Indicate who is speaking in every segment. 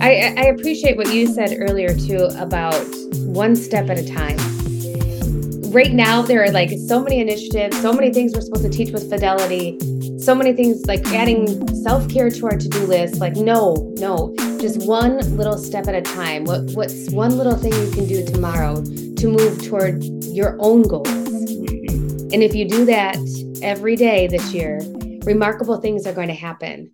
Speaker 1: I, I appreciate what you said earlier too about one step at a time. Right now, there are like so many initiatives, so many things we're supposed to teach with fidelity, so many things like adding self care to our to do list. Like, no, no, just one little step at a time. What what's one little thing you can do tomorrow to move toward your own goals? Mm-hmm. And if you do that every day this year, remarkable things are going to happen.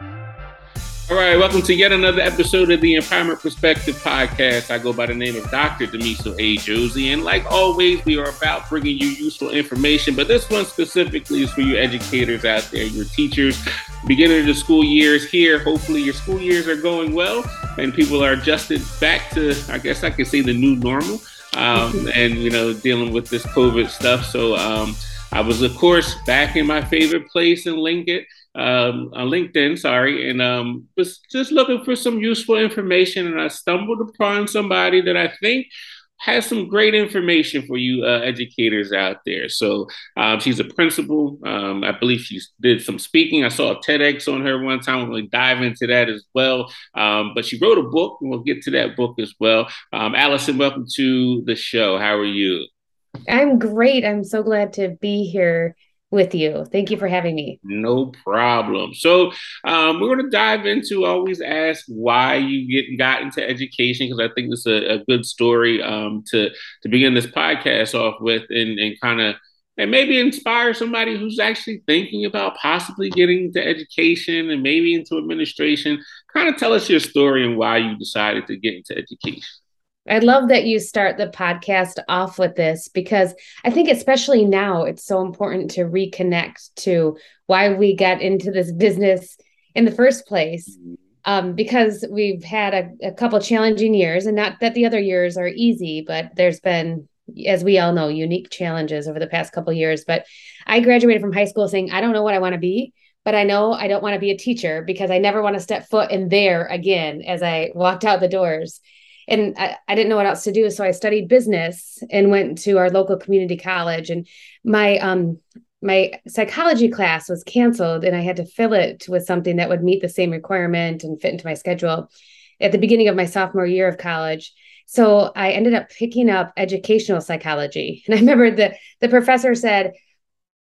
Speaker 2: All right, welcome to yet another episode of the Empowerment Perspective Podcast. I go by the name of Dr. Damiso A. Josey, and like always, we are about bringing you useful information. But this one specifically is for you educators out there, your teachers. Beginning of the school years here. Hopefully, your school years are going well, and people are adjusted back to, I guess I could say, the new normal, um, and you know, dealing with this COVID stuff. So. Um, I was, of course, back in my favorite place in Lincoln, um, on LinkedIn, sorry, and um, was just looking for some useful information, and I stumbled upon somebody that I think has some great information for you uh, educators out there. So um, she's a principal. Um, I believe she did some speaking. I saw a TEDx on her one time. We'll dive into that as well. Um, but she wrote a book, and we'll get to that book as well. Um, Allyson, welcome to the show. How are you?
Speaker 1: I'm great. I'm so glad to be here with you. Thank you for having me.
Speaker 2: No problem. So um, we're going to dive into always ask why you get got into education because I think is a, a good story um, to to begin this podcast off with and, and kind of and maybe inspire somebody who's actually thinking about possibly getting into education and maybe into administration. Kind of tell us your story and why you decided to get into education.
Speaker 1: I love that you start the podcast off with this because I think, especially now, it's so important to reconnect to why we got into this business in the first place. Um, because we've had a, a couple challenging years, and not that the other years are easy, but there's been, as we all know, unique challenges over the past couple years. But I graduated from high school saying, I don't know what I want to be, but I know I don't want to be a teacher because I never want to step foot in there again as I walked out the doors and I, I, didn't know what else to do. So i studied business and went to our local community college. And my um my psychology class was canceled and i had to fill it with something that would meet the same requirement and fit into my schedule at the beginning of my sophomore year of college. So i ended up picking up educational psychology. And i remember the the professor said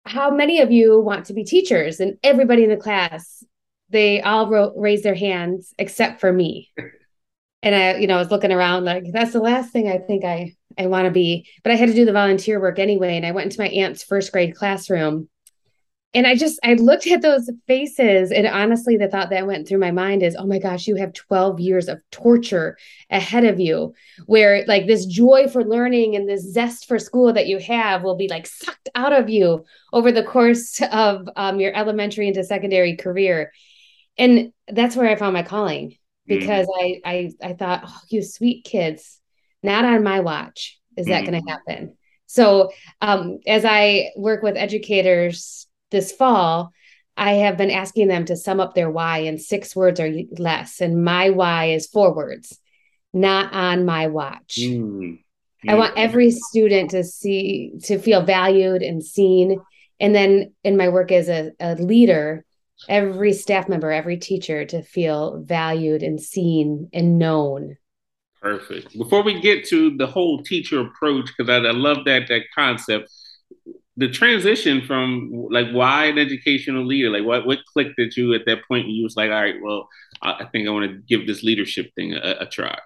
Speaker 1: how many of you want to be teachers? And everybody in the class they all wrote, raised their hands except for me and I, you know, I was looking around like that's the last thing I think I I want to be. But I had to do the volunteer work anyway, and I went into my aunt's first grade classroom, and I just I looked at those faces, and honestly, the thought that went through my mind is, oh my gosh, you have twelve years of torture ahead of you, where like this joy for learning and this zest for school that you have will be like sucked out of you over the course of um, your elementary into secondary career, and that's where I found my calling. Because mm. I, I I thought, oh, you sweet kids, not on my watch is that mm. going to happen. So um, as I work with educators this fall, I have been asking them to sum up their why in six words or less, and my why is four words, not on my watch. Mm. I want every student to see to feel valued and seen. And then in my work as a, a leader, every staff member, every teacher to feel valued and seen and known.
Speaker 2: Perfect. Before we get to the whole teacher approach, because I, I, love that that concept, the transition from like why an educational leader, like what what clicked at you at that point? and you was like, all right, well, I, think I want to give this leadership thing a, a try.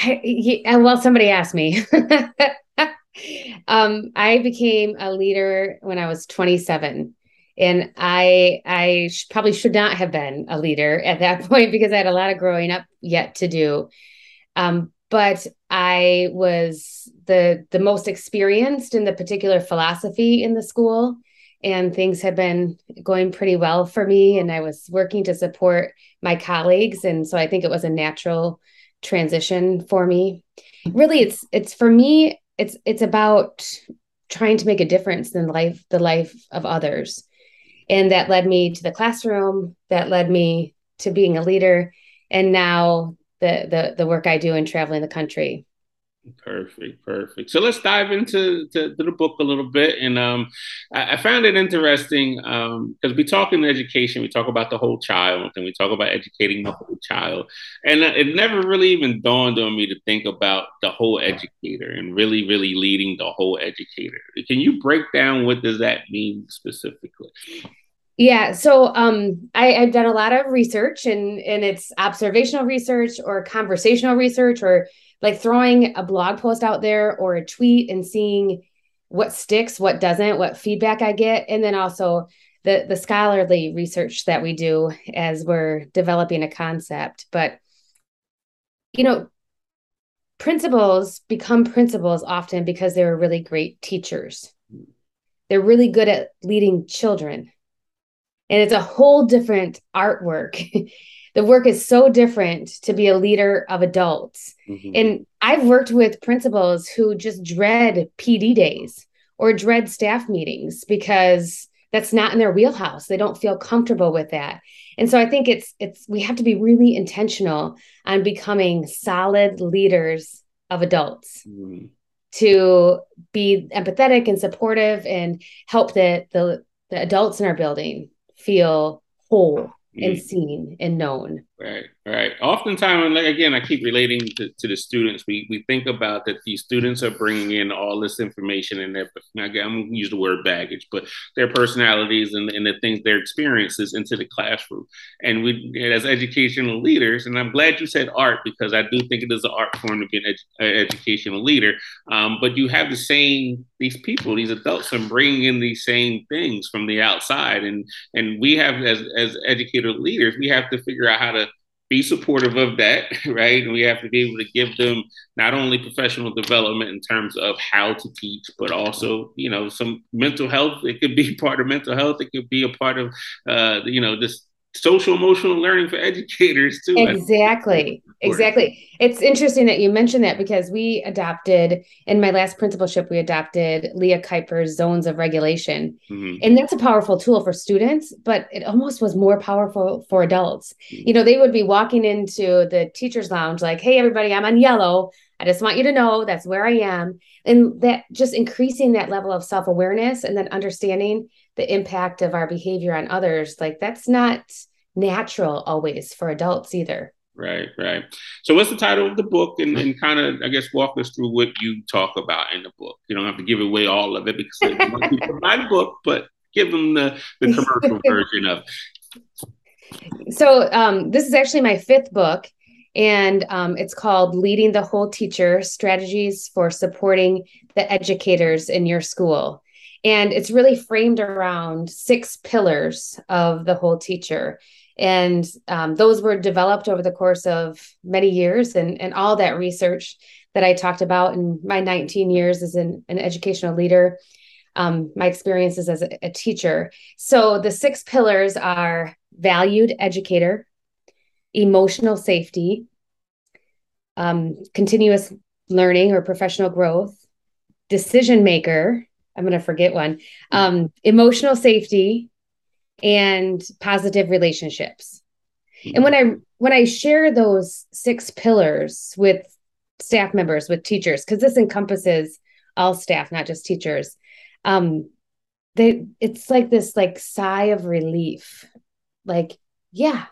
Speaker 1: I, well, somebody asked me. um, I became a leader when I was 27 and i i sh- probably should not have been a leader at that point because i had a lot of growing up yet to do. Um, but i was the the most experienced in the particular philosophy in the school and things had been going pretty well for me and i was working to support my colleagues and so i think it was a natural transition for me. Really it's it's for me it's it's about trying to make a difference in life the life of others And that led me to the classroom, that led me to being a leader, and now the the the work I do in traveling the country.
Speaker 2: Perfect, perfect. So let's dive into to, to the book a little bit, and um, I, I found it interesting because um, we talk in education, we talk about the whole child, and we talk about educating the whole child, and it never really even dawned on me to think about the whole educator and really, really leading the whole educator. Can you break down what does that mean specifically?
Speaker 1: Yeah, so um, I, I've done a lot of research, and and it's observational research or conversational research or like throwing a blog post out there or a tweet and seeing what sticks, what doesn't, what feedback I get, and then also the the scholarly research that we do as we're developing a concept. But you know, principals become principals often because they're really great teachers. They're really good at leading children. And it's a whole different artwork the work is so different to be a leader of adults. Mm-hmm. And I've worked with principals who just dread PD days or dread staff meetings because that's not in their wheelhouse. They don't feel comfortable with that. And so I think it's it's we have to be really intentional on becoming solid leaders of adults. Mm-hmm. To be empathetic and supportive and help the, the the adults in our building feel whole and mm. seen and known.
Speaker 2: Right, right. Oftentimes, like again, I keep relating to, to, the students. We we think about that these students are bringing in all this information and their I'm going to use the word baggage, but their personalities and, and the things, their experiences into the classroom. And we, as educational leaders, and I'm glad you said art because I do think it is an art form to be an edu- educational leader. Um, but you have the same these people, these adults, are bringing in these same things from the outside, and and we have as as educator leaders, we have to figure out how to be supportive of that, right? And we have to be able to give them not only professional development in terms of how to teach, but also, you know, some mental health. It could be part of mental health. It could be a part of, uh, you know, this social emotional learning for educators too.
Speaker 1: Exactly. Exactly. It's interesting that you mentioned that because we adopted in my last principalship, we adopted Leah Kuypers' zones of regulation. Mm-hmm. And that's a powerful tool for students, but it almost was more powerful for adults. Mm-hmm. You know, they would be walking into the teacher's lounge like, hey, everybody, I'm on yellow. I just want you to know that's where I am. And that just increasing that level of self awareness and then understanding the impact of our behavior on others like that's not natural always for adults either.
Speaker 2: Right right. So what's the title of the book? And, and kind of i guess walk us through what you talk about in the book. You don't have to give away all of it because it's my book but give them the, the commercial version of
Speaker 1: it. so um, this is actually my fifth book and um, it's called leading the whole teacher strategies for supporting the educators in your school and it's really framed around six pillars of the whole teacher. And um, those were developed over the course of many years and, and all that research that I talked about in my 19 years as an, an educational leader, um, my experiences as a, a teacher. So the six pillars are valued educator, emotional safety, um, continuous learning or professional growth, decision maker, I'm going to forget one. Um, emotional safety and positive relationships. And when I when I share those six pillars with staff members, with teachers, because this encompasses all staff, not just teachers, um, they it's like this like sigh of relief. Like, yeah,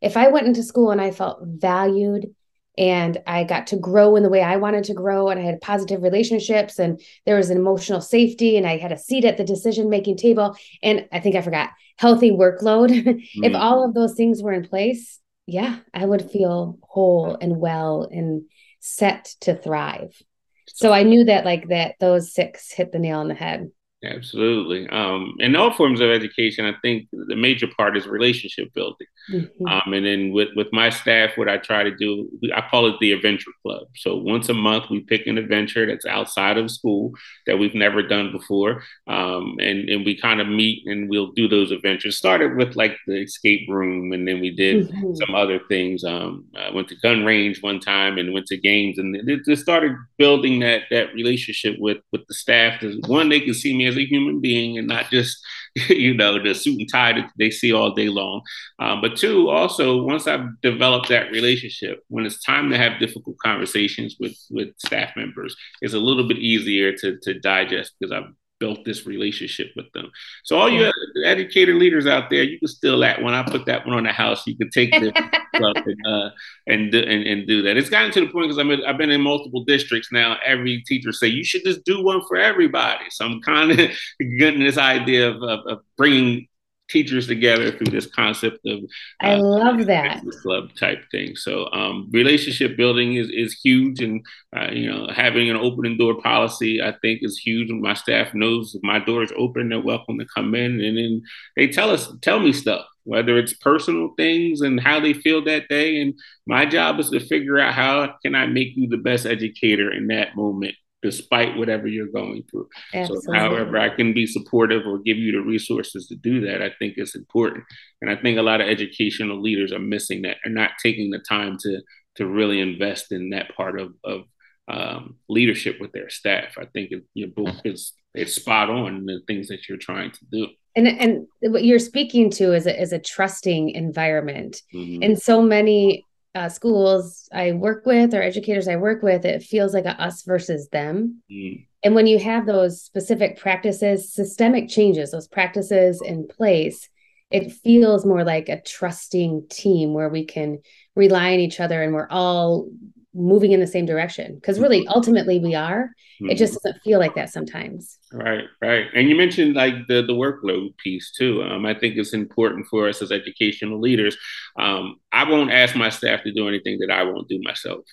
Speaker 1: if I went into school and I felt valued and I got to grow in the way I wanted to grow and I had positive relationships and there was an emotional safety and I had a seat at the decision making table and I think I forgot healthy workload. Mm. if all of those things were in place yeah I would feel whole and well and set to thrive. So I knew that like that those six hit the nail on the head
Speaker 2: Absolutely. Um, in all forms of education, I think the major part is relationship building. Mm-hmm. Um, and then with, with my staff, what I try to do, I call it the adventure club. So once a month, we pick an adventure that's outside of school that we've never done before. Um, and, and we kind of meet and we'll do those adventures. Started with like the escape room, and then we did mm-hmm. some other things. Um, I went to gun range one time and went to games, and it just started building that that relationship with with the staff. One, they could see me as a human being and not just you know, the suit and tie that they see all day long. Um, but two, also once I've developed that relationship, when it's time to have difficult conversations with with staff members, it's a little bit easier to to digest because I've built this relationship with them. So all you educator leaders out there, you can steal that one. I put that one on the house. You can take this and, uh, and, do, and, and do that. It's gotten to the point because i I've been in multiple districts now. Every teacher say you should just do one for everybody. So I'm kind of getting this idea of, of, of bringing teachers together through this concept of
Speaker 1: uh, I love that
Speaker 2: club type thing. So um, relationship building is is huge, and uh, you know having an opening door policy I think is huge. And my staff knows if my door is open, they're welcome to come in, and then they tell us tell me stuff. Whether it's personal things and how they feel that day, and my job is to figure out how can I make you the best educator in that moment despite whatever you're going through. Absolutely. So, however, I can be supportive or give you the resources to do that, I think it's important. And I think a lot of educational leaders are missing that and not taking the time to to really invest in that part of, of um, leadership with their staff. I think your book is it's spot on the things that you're trying to do.
Speaker 1: And and what you're speaking to is a, is a trusting environment. Mm-hmm. And so many uh, schools I work with or educators I work with, it feels like a us versus them. Mm. And when you have those specific practices, systemic changes, those practices in place, it feels more like a trusting team where we can rely on each other and we're all moving in the same direction because really mm-hmm. ultimately we are mm-hmm. it just doesn't feel like that sometimes
Speaker 2: right right and you mentioned like the the workload piece too um, i think it's important for us as educational leaders um, i won't ask my staff to do anything that i won't do myself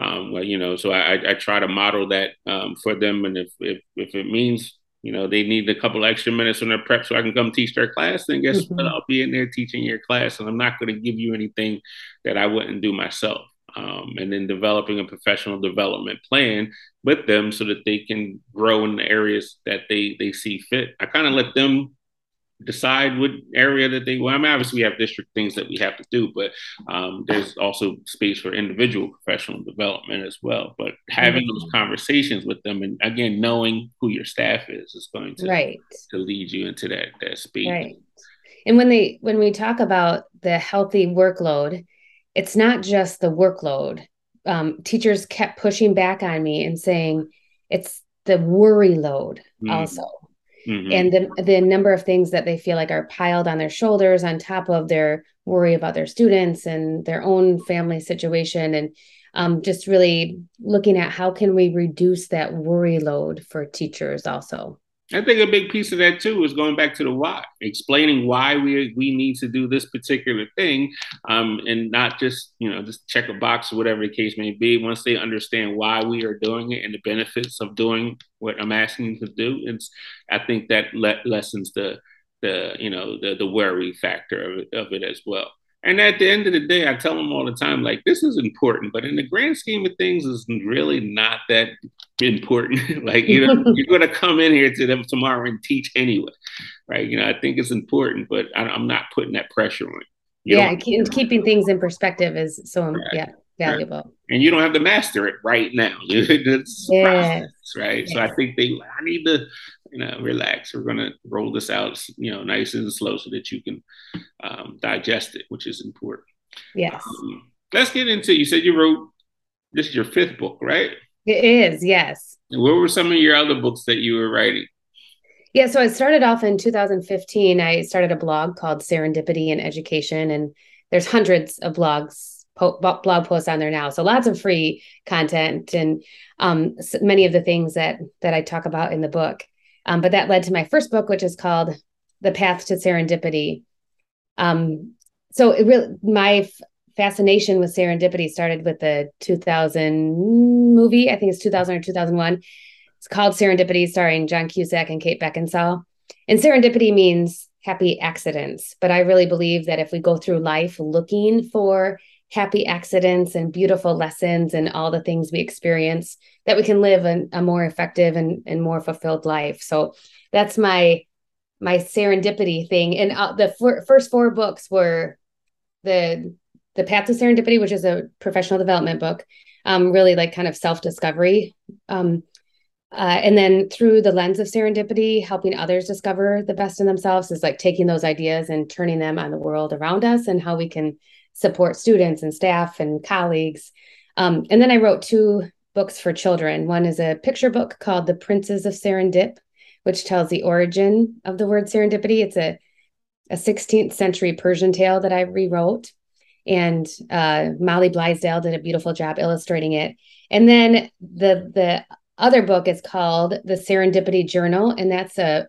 Speaker 2: um, well, you know so I, I try to model that um, for them and if, if if it means you know they need a couple extra minutes on their prep so I can come teach their class, then guess mm-hmm. what? I'll be in there teaching your class, and I'm not going to give you anything that I wouldn't do myself um, and then developing a professional development plan with them so that they can grow in the areas that they they see fit. I kind of let them decide what area that they well I mean obviously we have district things that we have to do but um, there's also space for individual professional development as well but having mm-hmm. those conversations with them and again knowing who your staff is is going to
Speaker 1: right
Speaker 2: to lead you into that that space
Speaker 1: right and when they when we talk about the healthy workload it's not just the workload. Um, teachers kept pushing back on me and saying it's the worry load mm-hmm. also. Mm-hmm. And the, the number of things that they feel like are piled on their shoulders on top of their worry about their students and their own family situation and um, just really looking at how can we reduce that worry load for teachers also
Speaker 2: I think a big piece of that too is going back to the why, explaining why we we need to do this particular thing, um, and not just you know just check a box or whatever the case may be. Once they understand why we are doing it and the benefits of doing what I'm asking them to do, it's I think that le- lessens the the you know the the worry factor of of it as well. And at the end of the day, I tell them all the time, like, this is important, but in the grand scheme of things, it's really not that important. like, you know, you're going to come in here to them tomorrow and teach anyway, right? You know, I think it's important, but I, am not putting that pressure on.
Speaker 1: You yeah, keeping things in perspective is so right. yeah valuable. Right.
Speaker 2: And you don't have to master it right now. it's yeah. process, right? Yes. So I think they, I need to, you know, relax. We're gonna roll this out, you know, nice and slow so that you can um, digest it, which is important.
Speaker 1: Yes. Um,
Speaker 2: let's get into. You said you wrote. This is your fifth book, right?
Speaker 1: It is. Yes.
Speaker 2: And what were some of your other books that you were writing?
Speaker 1: Yeah, so I started off in 2015. I started a blog called Serendipity in Education, and there's hundreds of blogs po- blog posts on there now. So lots of free content and um, many of the things that that I talk about in the book. Um, but that led to my first book, which is called The Path to Serendipity. Um, so it really my f- fascination with serendipity started with the 2000 movie. I think it's 2000 or 2001. It's called Serendipity, starring John Cusack and Kate Beckinsale. And serendipity means happy accidents. But I really believe that if we go through life looking for happy accidents and beautiful lessons and all the things we experience that we can live a, a more effective and, and more fulfilled life. So that's my my serendipity thing. And uh, the first four books were the the path to serendipity which is a professional development book um, really like kind of self-discovery. Um, uh, and then through the lens of serendipity, helping others discover the best in themselves is like taking those ideas and turning them on the world around us and how we can support students and staff and colleagues. Um, and then I wrote two books for children. One is a picture book called The Princes of Serendip, which tells the origin of the word serendipity. It's a, a 16th century Persian tale that I rewrote. And uh, Molly Blaisdell did a beautiful job illustrating it. And then the the other book is called The Serendipity Journal, and that's a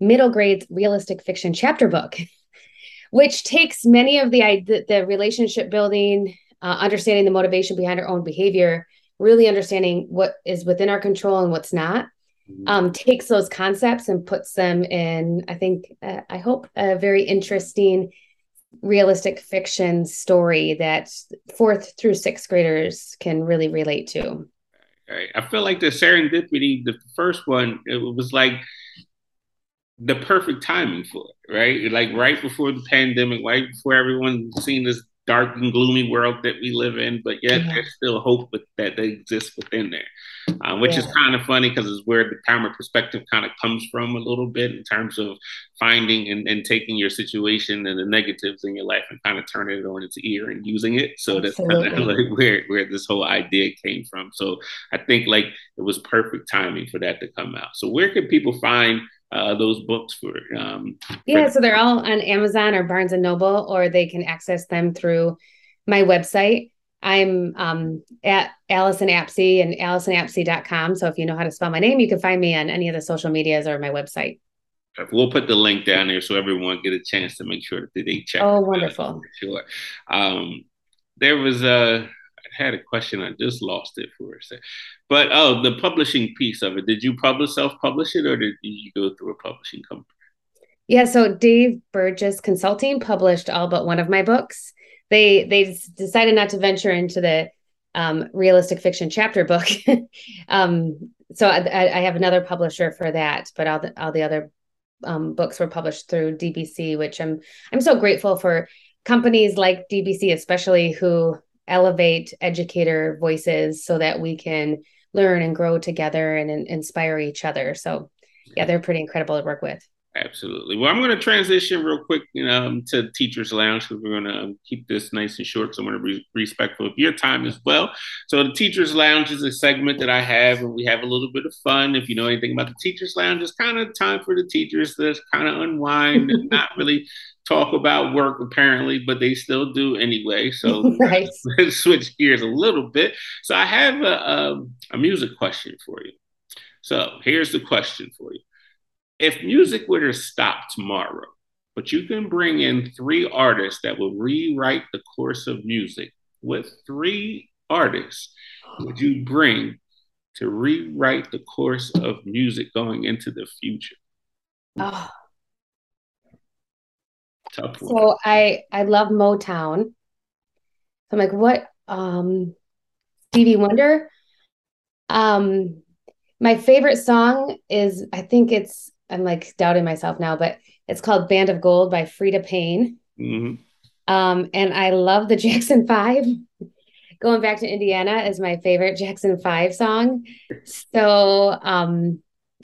Speaker 1: middle grade realistic fiction chapter book, which takes many of the the, the relationship building, uh, understanding the motivation behind our own behavior, really understanding what is within our control and what's not. Mm-hmm. Um, takes those concepts and puts them in, I think, uh, I hope, a very interesting realistic fiction story that fourth through sixth graders can really relate to.
Speaker 2: I feel like the serendipity, the first one, it was like the perfect timing for it, right? Like right before the pandemic, right before everyone seen this dark and gloomy world that we live in, but yet yeah. there's still hope with, that exists within there, uh, which yeah. is kind of funny because it's where the camera perspective kind of comes from a little bit in terms of finding and, and taking your situation and the negatives in your life and kind of turning it on its ear and using it. So Absolutely. that's kind of like where, where this whole idea came from. So I think like it was perfect timing for that to come out. So where can people find uh, those books for um,
Speaker 1: yeah so they're all on amazon or barnes and noble or they can access them through my website i'm um, at Allyson Apsey and allysonapsey.com so if you know how to spell my name you can find me on any of the social medias or my website
Speaker 2: We'll put the link down there so everyone get a chance to make sure that they check.
Speaker 1: Oh, wonderful!
Speaker 2: Sure. Um, there was a had a question. I just lost it for a second. But oh, the publishing piece of it. Did you publish self-publish it, or did you go through a publishing company?
Speaker 1: Yeah, so Dave Burgess Consulting published all but one of my books. They they decided not to venture into the um, realistic fiction chapter book. um, so I, I, have another publisher for that, but all the all the other um, books were published through DBC, which I'm I'm so grateful for companies like DBC, especially who elevate educator voices so that we can learn and grow together and, and inspire each other. So yeah, they're pretty incredible to work with.
Speaker 2: Absolutely. Well, I'm going to transition real quick you know, um, to Teachers Lounge because we're going to um, keep this nice and short. So I'm going to be respectful of your time as well. So the Teachers Lounge is a segment that I have, and we have a little bit of fun. If you know anything about the Teachers Lounge, it's kind of time for the teachers to kind of unwind and not really talk about work apparently, but they still do anyway. So right. let's switch gears a little bit. So I have a, a, a music question for you. So here's the question for you. If music were to stop tomorrow, but you can bring in three artists that will rewrite the course of music, what three artists would you bring to rewrite the course of music going into the future? Oh,
Speaker 1: Tough one. So I I love Motown. I'm like, what? Um, Stevie Wonder. Um, my favorite song is I think it's I'm like doubting myself now, but it's called Band of Gold by Freda Payne. Mm-hmm. Um, and I love the Jackson Five. Going back to Indiana is my favorite Jackson Five song. So um,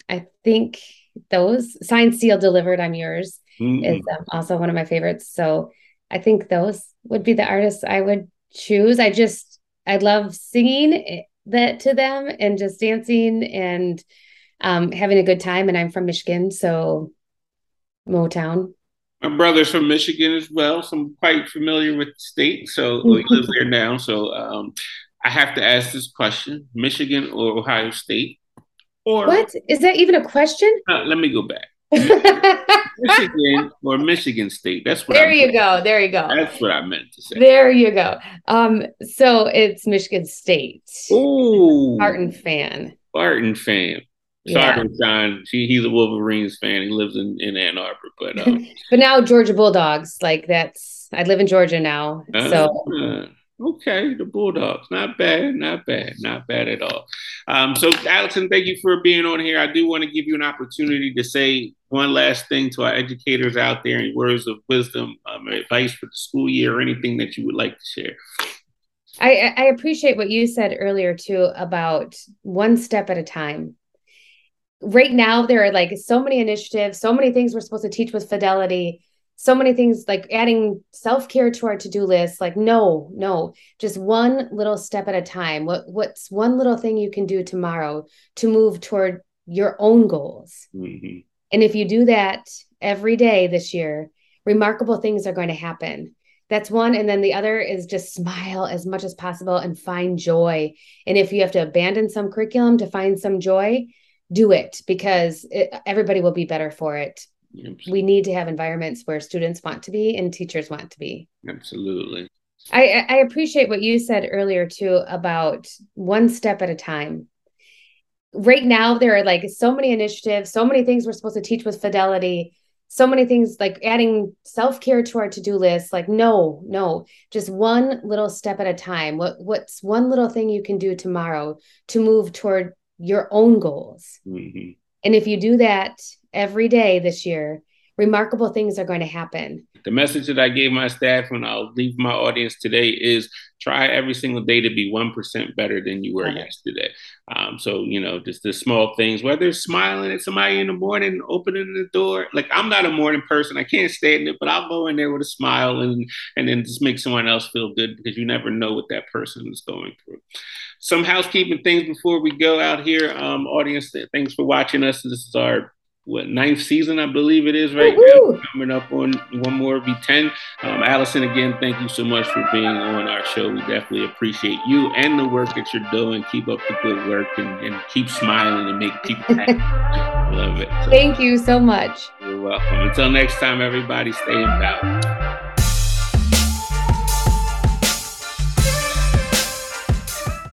Speaker 1: I think those signed, sealed, delivered. I'm yours mm-hmm. is um, also one of my favorites. So I think those would be the artists I would choose. I just I love singing that to them and just dancing and um, having a good time. And I'm from Michigan, so Motown.
Speaker 2: My brother's from Michigan as well, so I'm quite familiar with the state. So he lives there now. So um, I have to ask this question: Michigan or Ohio State?
Speaker 1: Or what is that even a question?
Speaker 2: Uh, let me go back. Michigan or Michigan State. That's what.
Speaker 1: There I you go. There you go.
Speaker 2: That's what I meant to say.
Speaker 1: There you go. Um, so it's Michigan State.
Speaker 2: Oh,
Speaker 1: Spartan fan.
Speaker 2: Spartan fan. Sorry, yeah. John. He, he's a Wolverines fan. He lives in, in Ann Arbor, but um,
Speaker 1: but now Georgia Bulldogs. Like that's I live in Georgia now, uh, so
Speaker 2: uh, Okay, the Bulldogs. Not bad, not bad, not bad at all. Um, so, Allyson, thank you for being on here. I do want to give you an opportunity to say one last thing to our educators out there and words of wisdom, um, advice for the school year, or anything that you would like to share.
Speaker 1: I, I appreciate what you said earlier too about one step at a time. Right now, there are like so many initiatives, so many things we're supposed to teach with fidelity, so many things like adding self care to our to do list. Like, no, no, just one little step at a time. What what's one little thing you can do tomorrow to move toward your own goals? Mm-hmm. And if you do that every day this year, remarkable things are going to happen that's one and then the other is just smile as much as possible and find joy and if you have to abandon some curriculum to find some joy do it because it, everybody will be better for it Absolutely. we need to have environments where students want to be and teachers want to be
Speaker 2: Absolutely.
Speaker 1: I, I appreciate what you said earlier too about one step at a time. Right now, there are like so many initiatives, so many things we're supposed to teach with fidelity so many things like adding self-care to our to-do list like no no just one little step at a time what what's one little thing you can do tomorrow to move toward your own goals mm-hmm. and if you do that every day this year remarkable things are going to happen
Speaker 2: the message that I gave my staff and I'll leave my audience today is try every single day to be 1% better than you were okay. yesterday. Um, so, you know, just the small things, whether it's smiling at somebody in the morning, opening the door. Like, I'm not a morning person. I can't stand it, but I'll go in there with a smile and, and then just make someone else feel good because you never know what that person is going through. Some housekeeping things before we go out here. Um, audience, thanks for watching us. This is our what ninth season I believe it is right Woo-hoo! now. Coming up on one more v 10. Um, Allyson, again, thank you so much for being on our show. We definitely appreciate you and the work that you're doing. Keep up the good work and, and keep smiling and make people happy. Love it.
Speaker 1: So, thank you so much.
Speaker 2: You're welcome. Until next time, everybody, stay in power.